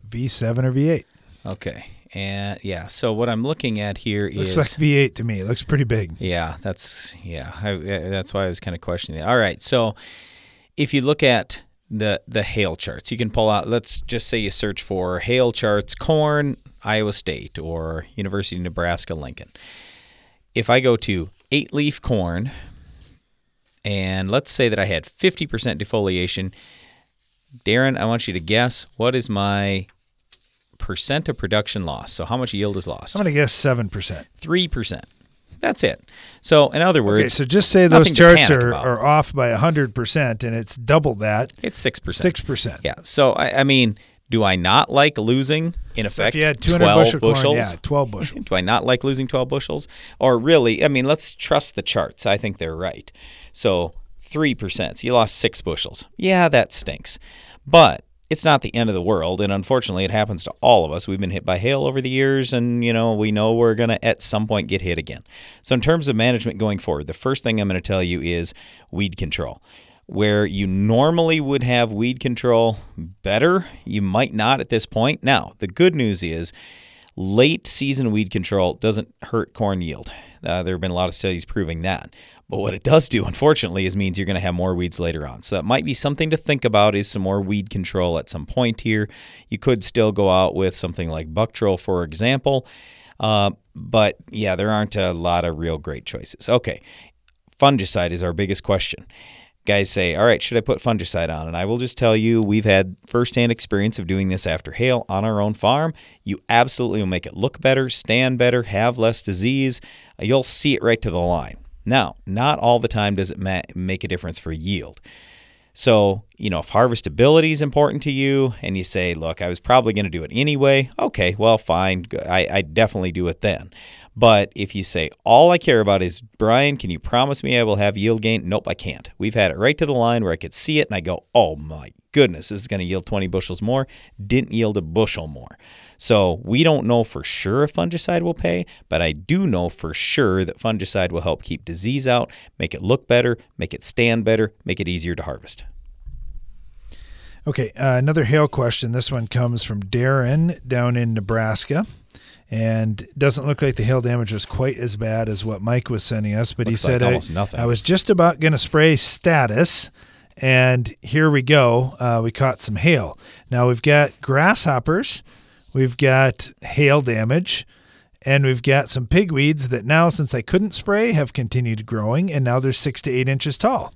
V7 or V8. Okay. And yeah, so what I'm looking at here Looks is like V8 to me. It looks pretty big. Yeah, that's yeah. I, that's why I was kind of questioning it. All right, so if you look at the the hail charts, you can pull out. Let's just say you search for hail charts, corn, Iowa State, or University of Nebraska Lincoln. If I go to eight leaf corn, and let's say that I had 50% defoliation, Darren, I want you to guess what is my percent of production loss. So how much yield is lost? I'm going to guess 7%. 3%. That's it. So, in other words, okay, so just say those charts are, are off by 100% and it's double that. It's 6%. 6%. Yeah. So, I, I mean, do I not like losing, in effect, so if you had 200 12 bushel bushels? Corn, yeah, 12 bushel. do I not like losing 12 bushels? Or really, I mean, let's trust the charts. I think they're right. So, 3%. So, you lost six bushels. Yeah, that stinks. But it's not the end of the world and unfortunately it happens to all of us. We've been hit by hail over the years and you know we know we're going to at some point get hit again. So in terms of management going forward the first thing i'm going to tell you is weed control. Where you normally would have weed control better you might not at this point. Now the good news is late season weed control doesn't hurt corn yield uh, there have been a lot of studies proving that but what it does do, unfortunately, is means you're going to have more weeds later on. So that might be something to think about is some more weed control at some point here. You could still go out with something like Buctril, for example. Uh, but yeah, there aren't a lot of real great choices. Okay, fungicide is our biggest question. Guys say, all right, should I put fungicide on? And I will just tell you, we've had firsthand experience of doing this after hail on our own farm. You absolutely will make it look better, stand better, have less disease. Uh, you'll see it right to the line. Now, not all the time does it ma- make a difference for yield. So, you know, if harvestability is important to you and you say, look, I was probably going to do it anyway, okay, well, fine. I, I definitely do it then. But if you say, all I care about is, Brian, can you promise me I will have yield gain? Nope, I can't. We've had it right to the line where I could see it and I go, oh my goodness, this is going to yield 20 bushels more. Didn't yield a bushel more. So we don't know for sure if fungicide will pay, but I do know for sure that fungicide will help keep disease out, make it look better, make it stand better, make it easier to harvest. Okay, uh, another hail question. This one comes from Darren down in Nebraska. And doesn't look like the hail damage was quite as bad as what Mike was sending us, but Looks he said like almost I, nothing. I was just about going to spray status, and here we go. Uh, we caught some hail. Now we've got grasshoppers, we've got hail damage, and we've got some pigweeds that now, since I couldn't spray, have continued growing, and now they're six to eight inches tall.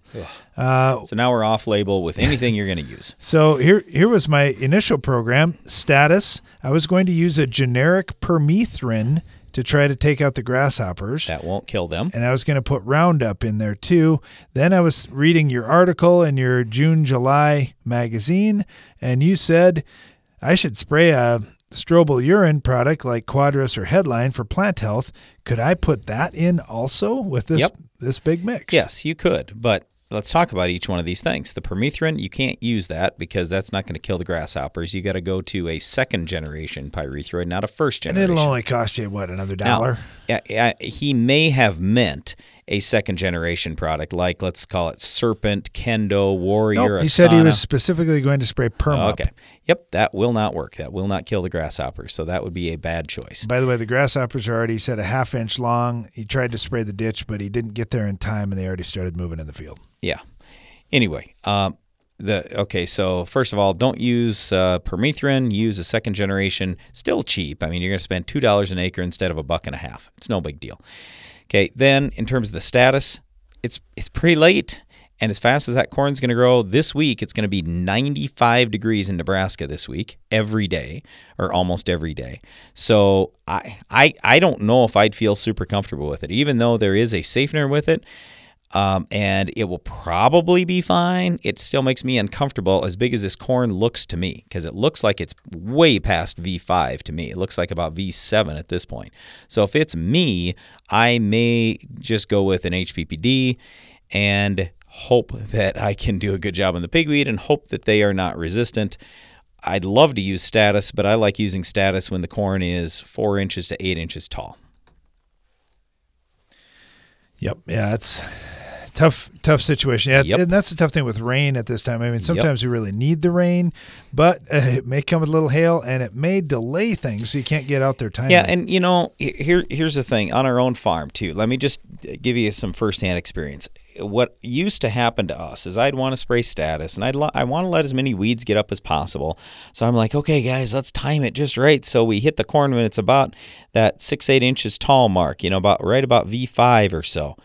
Uh, so now we're off label with anything you're going to use. so here, here was my initial program status. I was going to use a generic permethrin to try to take out the grasshoppers. That won't kill them. And I was going to put Roundup in there too. Then I was reading your article in your June July magazine, and you said I should spray a strobilurin product like Quadris or Headline for plant health, could I put that in also with this Yep. this big mix? Yes, you could, but let's talk about each one of these things. The permethrin, you can't use that because that's not going to kill the grasshoppers. You got to go to a second generation pyrethroid, not a first generation. And it'll only cost you what another Now, dollar. yeah, yeah, he may have meant a second generation product, like let's call it Serpent, Kendo, Warrior. Nope, he said he was specifically going to spray perma. Okay. Yep, that will not work. That will not kill the grasshoppers. So that would be a bad choice. By the way, the grasshoppers are already he said a half inch long. He tried to spray the ditch, but he didn't get there in time, and they already started moving in the field. Yeah. Anyway, um, the okay. So first of all, don't use uh, permethrin. Use a second generation. Still cheap. I mean, you're going to spend two dollars an acre instead of a buck and a half. It's no big deal. Okay. Then in terms of the status, it's it's pretty late. And as fast as that corn's going to grow this week, it's going to be 95 degrees in Nebraska this week, every day or almost every day. So I I I don't know if I'd feel super comfortable with it, even though there is a safener with it um, and it will probably be fine. It still makes me uncomfortable as big as this corn looks to me because it looks like it's way past V5 to me. It looks like about V7 at this point. So if it's me, I may just go with an HPPD and hope that I can do a good job on the pigweed and hope that they are not resistant. I'd love to use status, but I like using status when the corn is four inches to eight inches tall. Yep. Yeah, it's tough, tough situation. Yeah, Yep. and that's the tough thing with rain at this time. I mean, sometimes you really need the rain, but uh, it may come with a little hail, and it may delay things, so you can't get out there timely. Yeah, and you know, here here's the thing on our own farm too. Let me just give you some firsthand experience. What used to happen to us is I'd want to spray status, and I'd lo- I want to let as many weeds get up as possible. So I'm like, okay, guys, let's time it just right. So we hit the corn when it's about that six eight inches tall mark. You know, about right about V5 or so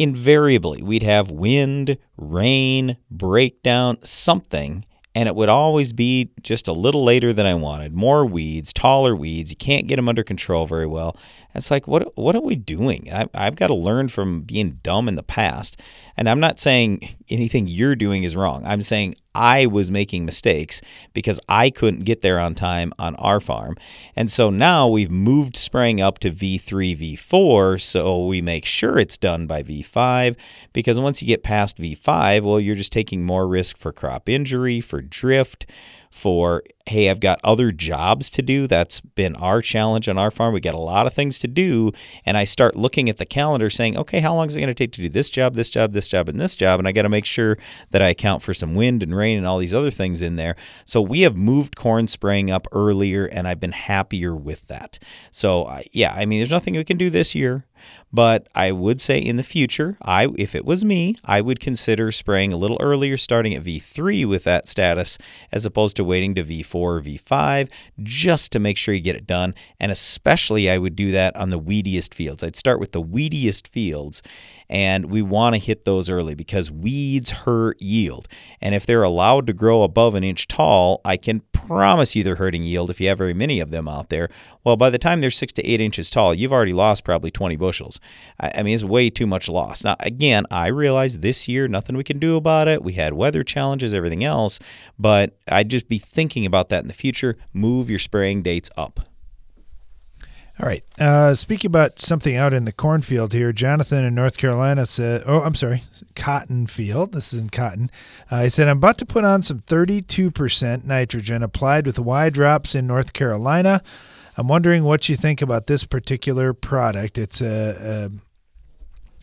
invariably we'd have wind, rain, breakdown, something, and it would always be just a little later than I wanted. More weeds, taller weeds. You can't get them under control very well. It's like, what what are we doing? I, I've got to learn from being dumb in the past. And I'm not saying anything you're doing is wrong. I'm saying I was making mistakes because I couldn't get there on time on our farm. And so now we've moved spraying up to V3, V4, so we make sure it's done by V5 because once you get past V5, well, you're just taking more risk for crop injury, for drift, for hey, I've got other jobs to do. That's been our challenge on our farm. We got a lot of things to do, and I start looking at the calendar saying, okay, how long is it going to take to do this job, this job, this job, and this job? And I got to make sure that I account for some wind and rain and all these other things in there. So we have moved corn spraying up earlier, and I've been happier with that. So yeah, I mean, there's nothing we can do this year. But I would say in the future, I if it was me, I would consider spraying a little earlier, starting at V3 with that status, as opposed to waiting to V4 or V5, just to make sure you get it done. And especially, I would do that on the weediest fields. I'd start with the weediest fields, and we want to hit those early because weeds hurt yield. And if they're allowed to grow above an inch tall, I can promise you they're hurting yield if you have very many of them out there. Well, by the time they're six to eight inches tall, you've already lost probably 20 bushels. I, mean, it's way too much loss. Now, again, I realize this year nothing we can do about it. We had weather challenges, everything else, but I'd just be thinking about that in the future. Move your spraying dates up. All right. Uh, speaking about something out in the cornfield here, Jonathan in North Carolina said, "Oh, I'm sorry, cotton field. This is in cotton." Uh, he said, "I'm about to put on some 32% nitrogen applied with Y drops in North Carolina. I'm wondering what you think about this particular product. It's a,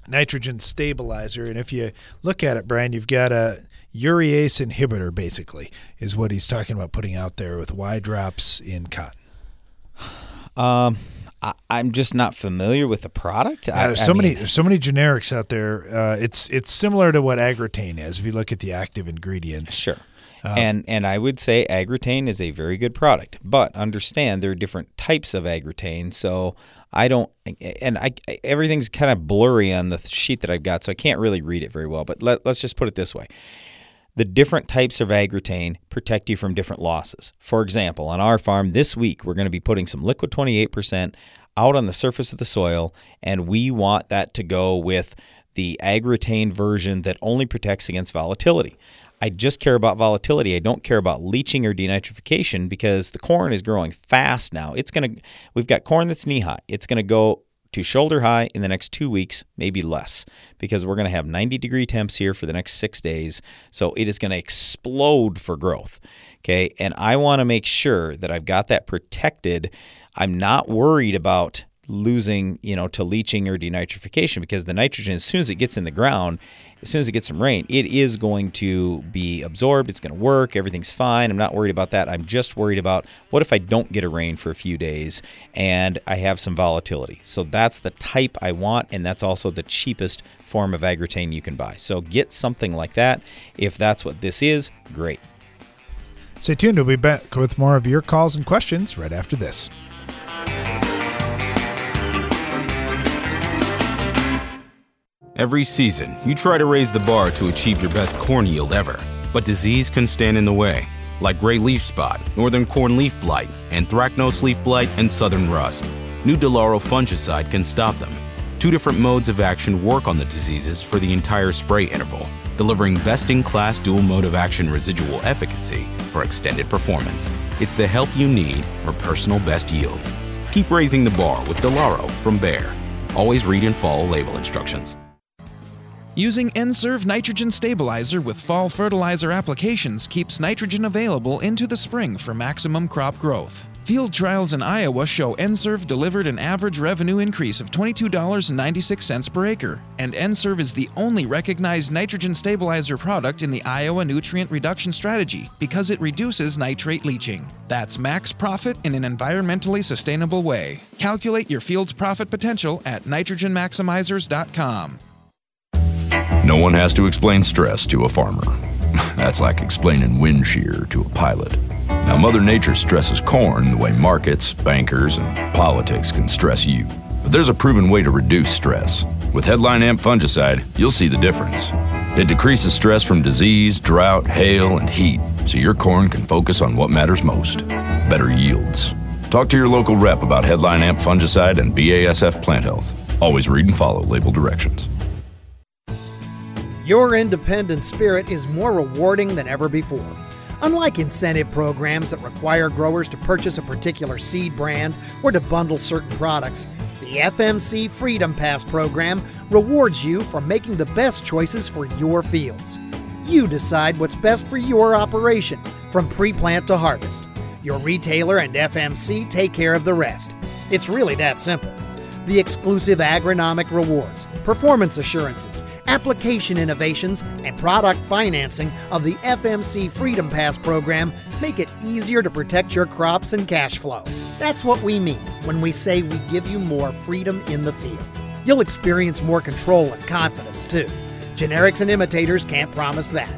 a nitrogen stabilizer, and if you look at it, Brian, you've got a urease inhibitor, basically, is what he's talking about putting out there with Y drops in cotton." Um, I, I'm just not familiar with the product. Yeah, I, there's I so mean, many there's so many generics out there. Uh, it's it's similar to what Agrotain is if you look at the active ingredients. Sure. Uh, and and I would say Agrotain is a very good product, but understand there are different types of Agrotain. So I don't, and I everything's kind of blurry on the sheet that I've got, so I can't really read it very well. But let, let's just put it this way: the different types of Agrotain protect you from different losses. For example, on our farm this week, we're going to be putting some liquid 28% out on the surface of the soil, and we want that to go with the Agrotain version that only protects against volatility. I just care about volatility. I don't care about leaching or denitrification because the corn is growing fast now. It's going to we've got corn that's knee high. It's going to go to shoulder high in the next 2 weeks, maybe less, because we're going to have 90 degree temps here for the next 6 days. So it is going to explode for growth. Okay? And I want to make sure that I've got that protected. I'm not worried about losing, you know, to leaching or denitrification because the nitrogen, as soon as it gets in the ground, as soon as it gets some rain, it is going to be absorbed. It's going to work. Everything's fine. I'm not worried about that. I'm just worried about what if I don't get a rain for a few days and I have some volatility. So that's the type I want, and that's also the cheapest form of Agrotain you can buy. So get something like that. If that's what this is, great. Stay tuned. We'll be back with more of your calls and questions right after this. Every season, you try to raise the bar to achieve your best corn yield ever, but disease can stand in the way, like gray leaf spot, northern corn leaf blight, anthracnose leaf blight, and southern rust. New Delaro fungicide can stop them. Two different modes of action work on the diseases for the entire spray interval, delivering best-in-class dual mode of action residual efficacy for extended performance. It's the help you need for personal best yields. Keep raising the bar with Delaro from Bayer. Always read and follow label instructions. Using N-Serve nitrogen stabilizer with fall fertilizer applications keeps nitrogen available into the spring for maximum crop growth. Field trials in Iowa show N-Serve delivered an average revenue increase of $22.96 per acre, and N-Serve is the only recognized nitrogen stabilizer product in the Iowa nutrient reduction strategy because it reduces nitrate leaching. That's max profit in an environmentally sustainable way. Calculate your field's profit potential at nitrogenmaximizers.com. No one has to explain stress to a farmer. That's like explaining wind shear to a pilot. Now, Mother Nature stresses corn the way markets, bankers, and politics can stress you. But there's a proven way to reduce stress. With Headline Amp fungicide, you'll see the difference. It decreases stress from disease, drought, hail, and heat, so your corn can focus on what matters most better yields. Talk to your local rep about Headline Amp fungicide and BASF plant health. Always read and follow label directions. Your independent spirit is more rewarding than ever before. Unlike incentive programs that require growers to purchase a particular seed brand or to bundle certain products, the FMC Freedom Pass program rewards you for making the best choices for your fields. You decide what's best for your operation from pre plant to harvest. Your retailer and FMC take care of the rest. It's really that simple. The exclusive agronomic rewards, performance assurances, application innovations, and product financing of the FMC Freedom Pass program make it easier to protect your crops and cash flow. That's what we mean when we say we give you more freedom in the field. You'll experience more control and confidence too. Generics and imitators can't promise that.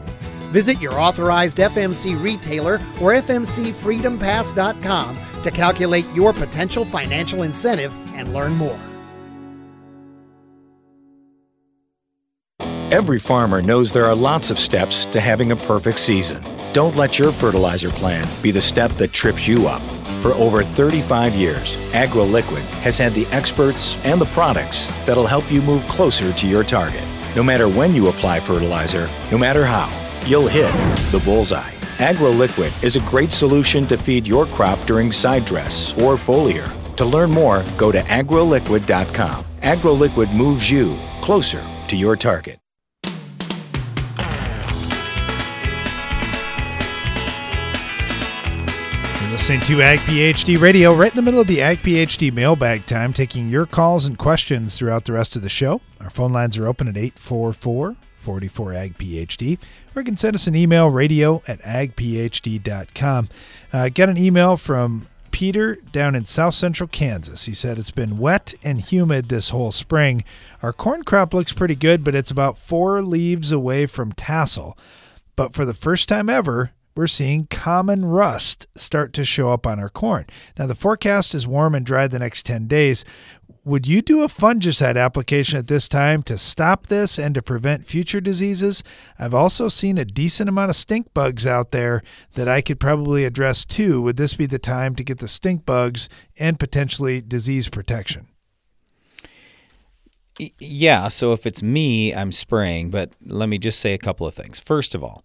Visit your authorized FMC retailer or FMCFreedomPass.com to calculate your potential financial incentive and learn more. Every farmer knows there are lots of steps to having a perfect season. Don't let your fertilizer plan be the step that trips you up. For over 35 years, AgroLiquid has had the experts and the products that'll help you move closer to your target. No matter when you apply fertilizer, no matter how, you'll hit the bullseye. AgroLiquid is a great solution to feed your crop during side dress or foliar. To learn more, go to agroliquid.com. AgroLiquid moves you closer to your target. Listening to Ag PhD Radio, right in the middle of the Ag PhD mailbag time, taking your calls and questions throughout the rest of the show. Our phone lines are open at 844 44 Ag PhD, or you can send us an email radio at agphd.com. Uh, got an email from Peter down in south central Kansas. He said it's been wet and humid this whole spring. Our corn crop looks pretty good, but it's about four leaves away from tassel. But for the first time ever, we're seeing common rust start to show up on our corn. Now, the forecast is warm and dry the next 10 days. Would you do a fungicide application at this time to stop this and to prevent future diseases? I've also seen a decent amount of stink bugs out there that I could probably address too. Would this be the time to get the stink bugs and potentially disease protection? Yeah, so if it's me, I'm spraying, but let me just say a couple of things. First of all,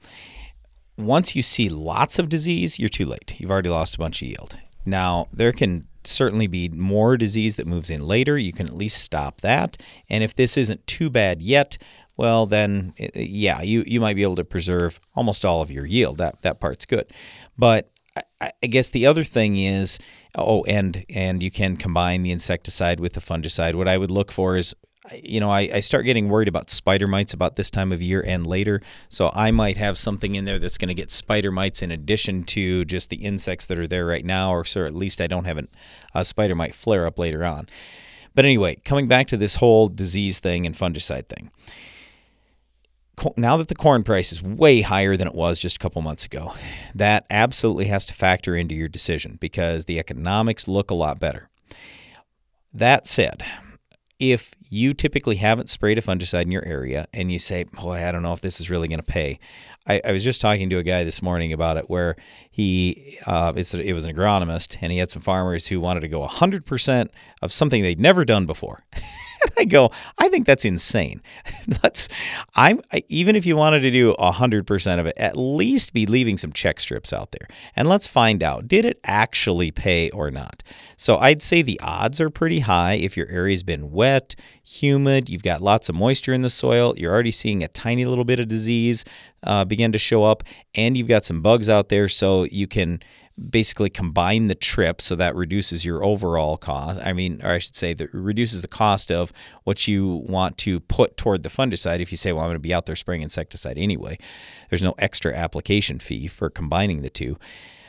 once you see lots of disease, you're too late. You've already lost a bunch of yield. Now, there can certainly be more disease that moves in later. You can at least stop that. And if this isn't too bad yet, well, then eh, eh, yeah, you, you might be able to preserve almost all of your yield. That that part's good. But I, I guess the other thing is, oh, and and you can combine the insecticide with the fungicide. What I would look for is you know, I, I start getting worried about spider mites about this time of year and later. So I might have something in there that's going to get spider mites in addition to just the insects that are there right now, or so at least I don't have an, a spider mite flare up later on. But anyway, coming back to this whole disease thing and fungicide thing. Now that the corn price is way higher than it was just a couple months ago, that absolutely has to factor into your decision because the economics look a lot better. That said, if you typically haven't sprayed a fungicide in your area and you say, boy, I don't know if this is really going to pay. I, I, was just talking to a guy this morning about it where he, uh, it was an agronomist and he had some farmers who wanted to go 100% of something they'd never done before. I go, I think that's insane. Let's, I'm I, even if you wanted to do hundred percent of it, at least be leaving some check strips out there, and let's find out did it actually pay or not. So I'd say the odds are pretty high if your area's been wet, humid, you've got lots of moisture in the soil, you're already seeing a tiny little bit of disease uh, begin to show up, and you've got some bugs out there, so you can basically combine the trip so that reduces your overall cost. I mean, or I should say that reduces the cost of what you want to put toward the fungicide. If you say, well, I'm going to be out there spraying insecticide anyway, there's no extra application fee for combining the two.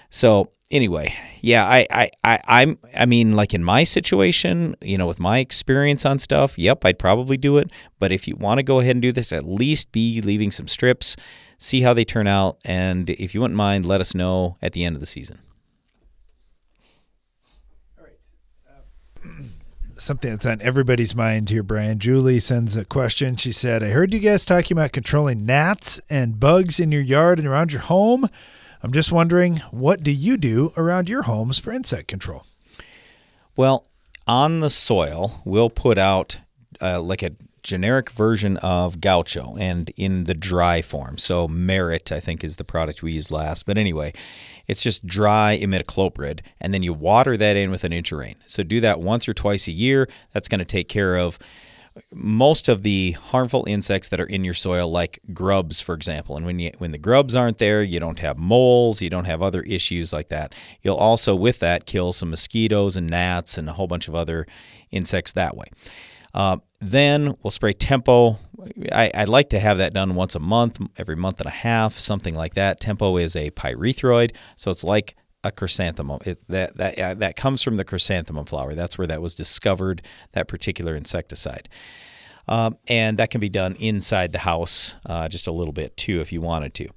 So anyway, yeah, I, I, I, I'm, I mean, like in my situation, you know, with my experience on stuff, yep, I'd probably do it. But if you want to go ahead and do this, at least be leaving some strips see how they turn out, and if you wouldn't mind, let us know at the end of the season. All right. Uh, something that's on everybody's mind here, Brian. Julie sends a question. She said, I heard you guys talking about controlling gnats and bugs in your yard and around your home. I'm just wondering, what do you do around your homes for insect control? Well, on the soil, we'll put out uh, like a generic version of gaucho and in the dry form. So Merit, I think, is the product we used last. But anyway, it's just dry imidacloprid, and then you water that in with an inch of rain. So do that once or twice a year. That's going to take care of most of the harmful insects that are in your soil, like grubs, for example. And when you when the grubs aren't there, you don't have moles, you don't have other issues like that. You'll also, with that, kill some mosquitoes and gnats and a whole bunch of other insects that way. Uh, then we'll spray Tempo. I, I, like to have that done once a month, every month and a half, something like that. Tempo is a pyrethroid, so it's like a chrysanthemum. It, that that uh, that comes from the chrysanthemum flower. That's where that was discovered. That particular insecticide. Um, and that can be done inside the house uh, just a little bit too if you wanted to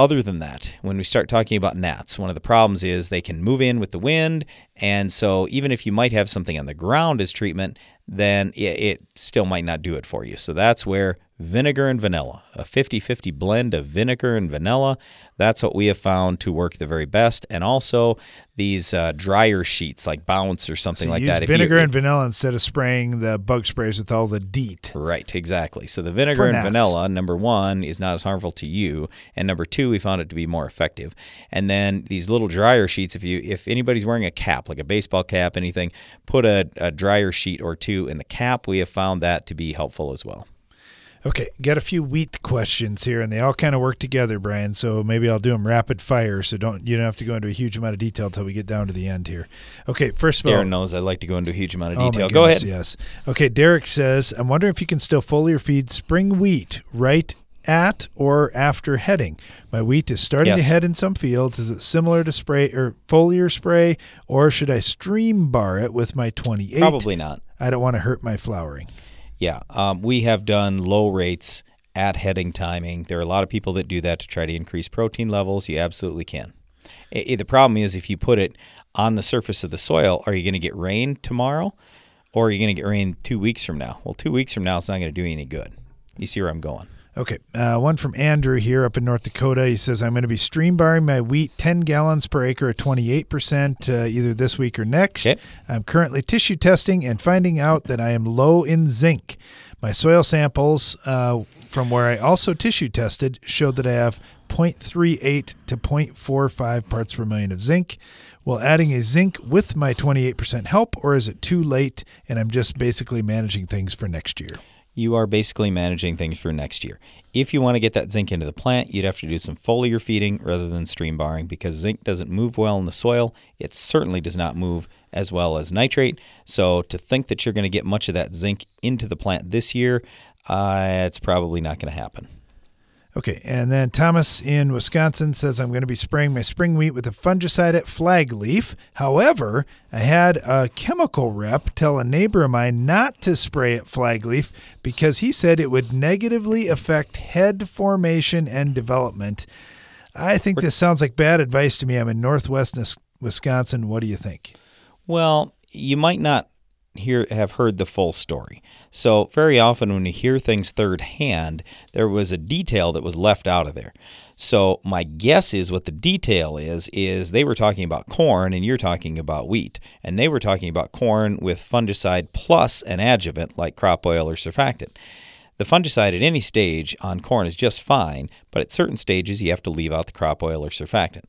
other than that, when we start talking about gnats, one of the problems is they can move in with the wind. And so, even if you might have something on the ground as treatment, then it, still might not do it for you. So, that's where vinegar and vanilla, a 50 50 blend of vinegar and vanilla. That's what we have found to work the very best. And also these uh, dryer sheets like Bounce or something so like use that. Vinegar you, and vanilla instead of spraying the bug sprays with all the DEET. Right, exactly. So the vinegar and vanilla, number one, is not as harmful to you. And number two, we found it to be more effective. And then these little dryer sheets, if you if anybody's wearing a cap, like a baseball cap, anything, put a, a dryer sheet or two in the cap. We have found that to be helpful as well. Okay, got a few wheat questions here, and they all kind of work together, Brian. So maybe I'll do them rapid fire, so don't you don't have to go into a huge amount of detail until we get down to the end here. Okay, first of Darren all, Darren knows I like to go into a huge amount of oh detail. go ahead. Yes. Okay, Derek says, I'm wondering if you can still foliar feed spring wheat right at or after heading. My wheat is starting yes. to head in some fields. Is it similar to spray or foliar spray, or should I stream bar it with my 28? Probably not. I don't want to hurt my flowering. Yeah, um, we have done low rates at heading timing. There are a lot of people that do that to try to increase protein levels. You absolutely can. It, it, the problem is if you put it on the surface of the soil, are you going to get rain tomorrow or are you going to get rain two weeks from now? Well, two weeks from now, it's not going to do any good. You see where I'm going. Okay, uh, one from Andrew here up in North Dakota. He says, I'm going to be stream barring my wheat 10 gallons per acre at 28% uh, either this week or next. Okay. I'm currently tissue testing and finding out that I am low in zinc. My soil samples uh, from where I also tissue tested showed that I have 0.38 to 0.45 parts per million of zinc. Will adding a zinc with my 28% help, or is it too late and I'm just basically managing things for next year? You are basically managing things for next year. If you want to get that zinc into the plant, you'd have to do some foliar feeding rather than stream barring because zinc doesn't move well in the soil. It certainly does not move as well as nitrate. So to think that you're going to get much of that zinc into the plant this year, uh, it's probably not going to happen. Okay, and then Thomas in Wisconsin says I'm going to be spraying my spring wheat with a fungicide at flag leaf. However, I had a chemical rep tell a neighbor of mine not to spray at flag leaf because he said it would negatively affect head formation and development. I think this sounds like bad advice to me. I'm in northwest Wisconsin. What do you think? Well, you might not hear have heard the full story. So very often when you hear things third hand, there was a detail that was left out of there. So my guess is what the detail is is they were talking about corn and you're talking about wheat. And they were talking about corn with fungicide plus an adjuvant like crop oil or surfactant. The fungicide at any stage on corn is just fine, but at certain stages you have to leave out the crop oil or surfactant.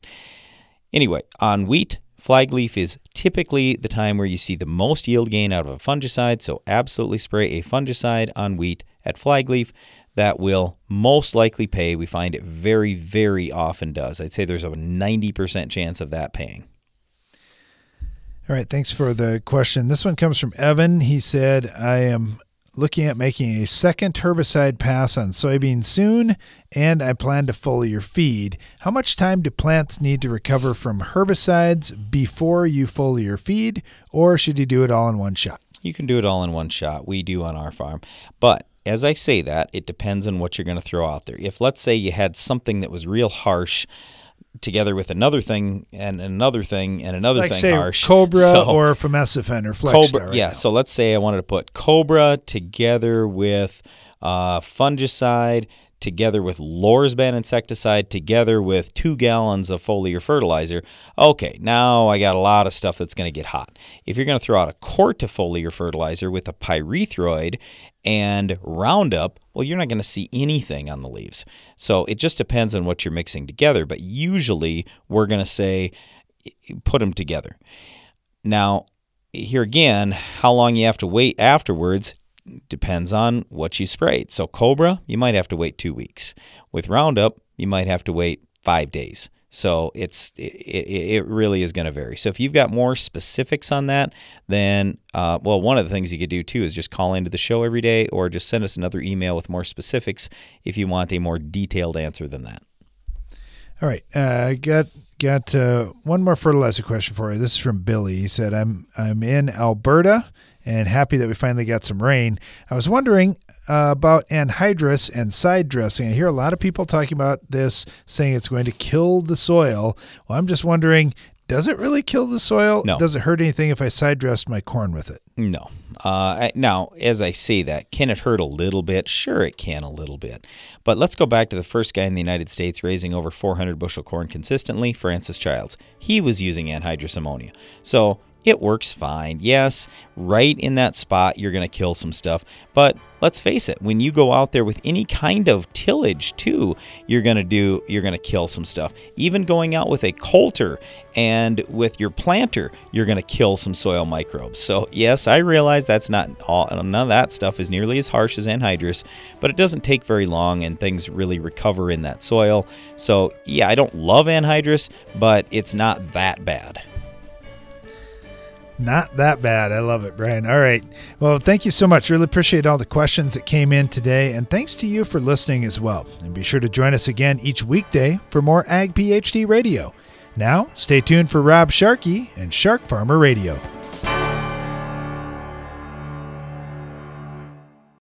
Anyway, on wheat, Flagleaf is typically the time where you see the most yield gain out of a fungicide, so absolutely spray a fungicide on wheat at flag leaf. That will most likely pay. We find it very, very often does. I'd say there's a 90% chance of that paying. All right, thanks for the question. This one comes from Evan. He said, I am looking at making a second herbicide pass on soybeans soon, and I plan to foliar feed. How much time do plants need to recover from herbicides before you foliar feed, or should you do it all in one shot? You can do it all in one shot. We do on our farm. But as I say that, it depends on what you're going to throw out there. If, let's say, you had something that was real harsh, together with another thing and another thing and another like thing say harsh. Cobra So- or Fomesafen or Flex Cobra, right yeah. now. So let's say I wanted to put Cobra together with uh, fungicide, together with Lorsban insecticide, together with two gallons of foliar fertilizer. Okay, now I got a lot of stuff that's going to get hot. If you're going to throw out a quart of foliar fertilizer with a pyrethroid and Roundup, well, you're not going to see anything on the leaves. So it just depends on what you're mixing together. But usually we're going to say put them together. Now, here again, how long you have to wait afterwards depends on what you sprayed. So, Cobra, you might have to wait two weeks. With Roundup, you might have to wait five days. So it's it, it really is going to vary. So if you've got more specifics on that, then uh, well, one of the things you could do too is just call into the show every day, or just send us another email with more specifics if you want a more detailed answer than that. All right, uh, got got uh, one more fertilizer question for you. This is from Billy. He said, "I'm I'm in Alberta and happy that we finally got some rain. I was wondering uh, about anhydrous and side dressing. I hear a lot of people talking about this, saying it's going to kill the soil. Well, I'm just wondering." Does it really kill the soil? No. Does it hurt anything if I side dressed my corn with it? No. Uh, now, as I say that, can it hurt a little bit? Sure, it can a little bit. But let's go back to the first guy in the United States raising over 400 bushel corn consistently, Francis Childs. He was using anhydrous ammonia. So it works fine. Yes, right in that spot, you're going to kill some stuff. But let's face it, when you go out there with any kind of tillage too, you're going to do, you're going to kill some stuff. Even going out with a coulter and with your planter, you're going to kill some soil microbes. So yes, I realize that's not all, none of that stuff is nearly as harsh as anhydrous, but it doesn't take very long and things really recover in that soil. So yeah, I don't love anhydrous, but it's not that bad. Not that bad. I love it, Brian. All right. Well, thank you so much. Really appreciate all the questions that came in today. And thanks to you for listening as well. And be sure to join us again each weekday for more Ag PhD Radio. Now, stay tuned for Rob Sharkey and Shark Farmer Radio.